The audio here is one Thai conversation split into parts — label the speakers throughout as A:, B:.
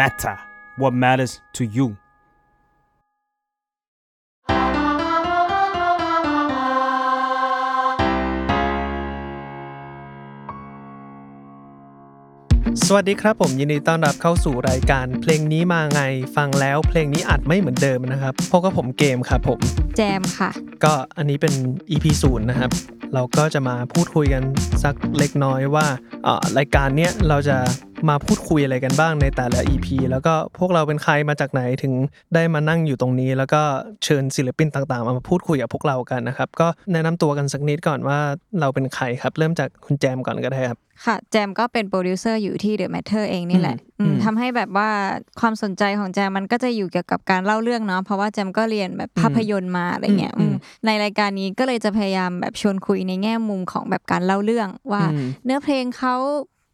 A: matter what matters to you
B: สวัสดีครับผมยินดีต้อนรับเข้าสู่รายการเพลงนี้มาไงฟังแล้วเพลงนี้อัดไม่เหมือนเดิมนะครับพบกับผมเกมครับผม
C: แจมค่ะ
B: ก็อันนี้เป็น EP ศูนย์นะครับ เราก็จะมาพูดคุยกันสักเล็กน้อยว่าเอ่อรายการเนี้ยเราจะ มาพูดคุยอะไรกันบ้างในแต่ละ EP แล้วก็พวกเราเป็นใครมาจากไหนถึงได้มานั่งอยู่ตรงนี้ แล้วก็เชิญศิลปินต่างๆ มาพูดคุยกับพวกเรากันนะครับ ก็แนะนำตัวกันสักนิดก่อนว่าเราเป็นใครครับ เริ่มจากคุณแจมก่อนก็ได้ครับ
C: ค่ะ แจมก็เป็นโปรดิวเซอร์อยู่ที่ The Matter เองนี่แหละ
B: อืม
C: อืม
B: อืม
C: ทำให้แบบว่าความสนใจของแจมมันก็จะอยู่เกี่ยวกับการเล่าเรื่องเนาะเพราะว่าแจมก็เรียนแบบภาพยนตร์มาอะไรเงี้ย
B: อืม
C: อืมในรายการนี้ก็เลยจะพยายามแบบชวนคุยในแง่มุมของแบบการเล่าเรื่องว่า
B: อืม
C: เนื้อเพลงเขา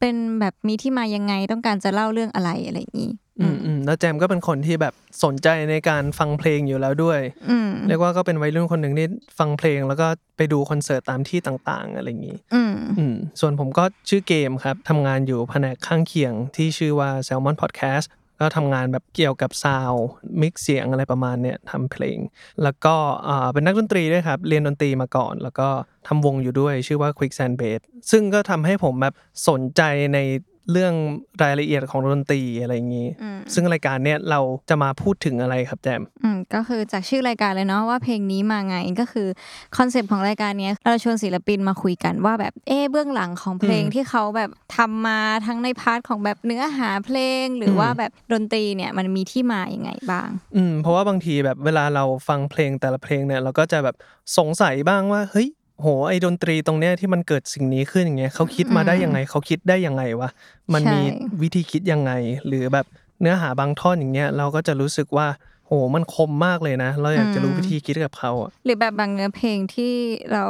C: เป็นแบบมีที่มายังไงต้องการจะเล่าเรื่องอะไรอะไรอย่างนี้
B: อืมอืมแล้วแจมก็เป็นคนที่แบบสนใจในการฟังเพลงอยู่แล้วด้วย
C: อืม
B: เรียกว่าก็เป็นวัยรุ่นคนหนึ่งที่ฟังเพลงแล้วก็ไปดูคอนเสิร์ตตามที่ต่างๆ อะไรอย่างนี้
C: อืม
B: อืมส่วนผมก็ชื่อเกมครับทำงานอยู่แผนกข้างเคียงที่ชื่อว่า Salmon Podcast ก็ทำงานแบบเกี่ยวกับซาวมิกเสียงอะไรประมาณเนี้ยทำเพลง แล้วก็เป็นนักดนตรีด้วยครับ เรียนดนตรีมาก่อน แล้วก็ทำวงอยู่ด้วยชื่อว่า Quicksand Bed ซึ่งก็ทำให้ผมแบบสนใจใน เรื่องรายละเอียดของดนตรีอะไรอย่างนี้
C: อืม
B: ซึ่งรายการเนี้ยเราจะมาพูดถึงอะไรครับแจม
C: อืมก็คือจากชื่อรายการเลยเนาะว่าเพลงนี้มาไงก็คือคอนเซปต์ของรายการเนี้ยเราชวนศิลปินมาคุยกันว่าแบบเอ๊ะเบื้องหลังของเพลง
B: อืม
C: ที่เขาแบบทำมาทั้งใน part ของแบบเนื้อหาเพลง หรืออ
B: ม
C: ว่าแบบดนตรีเนี่ยมันมีที่มาอย่างไงบ้าง
B: อืมเพราะว่าบางทีแบบเวลาเราฟังเพลงแต่ละเพลงเนี่ยเราก็จะแบบสงสัยบ้างว่าเฮ้ย โหไอ้ดนตรีตรงเนี้ยที่มันเกิดสิ่งนี้ขึ้นอย่างเงี้ยเขาคิดมาได้ยังไงเขาคิดได้ยังไงวะมันมี
C: ใช่
B: วิธีคิดยังไง หรือแบบเนื้อหาบางท่อนอย่างเงี้ยเราก็จะรู้สึกว่าโหมันคมมากเลยนะ เราอยากจะรู้วิธีคิดกับเขาอะ
C: หรือแบบบางเนื้อเพลงที่เรา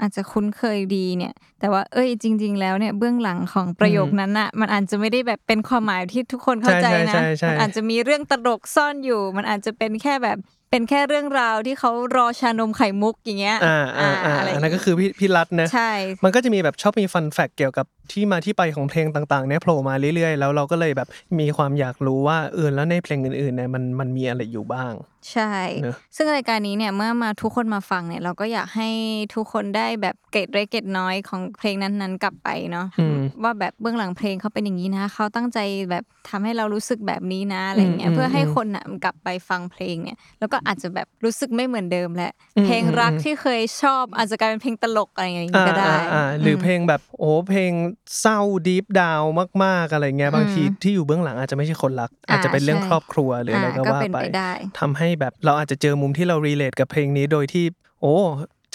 C: อาจจะคุ้นเคยดีเนี่ย แต่ว่าเอ้ยจริง ๆ แล้วเนี่ยเบื้องหลังของประโยคนั้นน่ะมันอาจจะไม่ได้แบบเป็นความหมายที่ทุกคนเข้าใจ
B: ใช่
C: นะ
B: ใช่ใช่
C: มันอาจจะมีเรื่องตลกซ่อนอยู่ มันอาจจะเป็นแค่แบบ เป็นแค่เรื่องราวที่เขารอชานมไข่มุกอย่างเงี้ย
B: อ่าอ่าอ่าะ
C: ไร
B: อันนั้นก็คือพี่พี่รัตนะ
C: ใช่
B: มันก็จะมีแบบชอบมีฟันแฟกเกี่ยวกับ ที่มาที่ไปของเพลงต่างๆเนี่ยโผล่มาเรื่อยๆ แล้วเราก็เลยแบบมีความอยากรู้ว่าเออแล้วในเพลงอื่นๆเนี่ยมันมันมีอะไรอยู่บ้าง
C: ใช่
B: เนอะ
C: ซึ่งรายการนี้เนี่ยเมื่อมาทุกคนมาฟังเนี่ยเราก็อยากให้ทุกคนได้แบบเกร็ดเล็กเกร็ดน้อยของเพลงนั้นๆกลับไปเนาะ
B: อืม
C: ว่าแบบเบื้องหลังเพลงเขาเป็นอย่างนี้นะเขาตั้งใจแบบทำให้เรารู้สึกแบบนี้นะอะไรเงี้
B: อื
C: ย
B: ม
C: เพื่อให้
B: อืม
C: คนน่ะกลับไปฟังเพลงเนี่ยแล้วก็อาจจะแบบรู้สึกไม่เหมือนเดิมแหละ
B: อืม
C: เพลงรัก
B: อืม
C: ที่เคยชอบอาจจะกลายเป็นเพลงตลกอะไรอย่างงี้
B: อ่า
C: ก็ได้
B: อ่าอ่าหรือเพลงแบบโอ้เพลงเศร้าดีฟดาวมาก ๆอะไรเงี้ยบางทีที่อยู่เบื้องหลังอาจจะไม่ใช่คนรัก อาจจะเป็นเรื่องครอบครัวหรืออะไรก็
C: ก็
B: ว่า
C: เป็น
B: ไป
C: ไปได้
B: ทำให้แบบเราอาจจะเจอมุมที่เรารีเลทกับเพลงนี้โดยที่ โอ้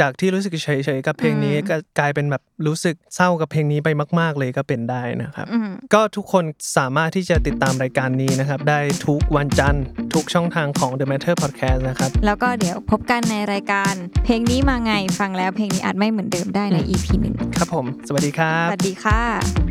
B: จากที่รู้สึกเฉยๆกับเพลงนี้
C: อืม
B: ก็กลายเป็นแบบรู้สึกเศร้ากับเพลงนี้ไปมาก ๆ เลยก็เป็นได้นะครับ
C: อืม
B: ก็ทุกคนสามารถที่จะติดตามรายการนี้นะครับ ได้ทุกวันจันทร์ทุกช่องทางของ The Matter Podcast นะครับ
C: แล้วก็เดี๋ยวพบกันในรายการ เพลงนี้มาไงฟังแล้วเพลงนี้อาจไม่เหมือนเดิมได้ใน EP หนึ่ง
B: ครับผม สวัสดีครั
C: ส
B: บ
C: วัสดีค่ะ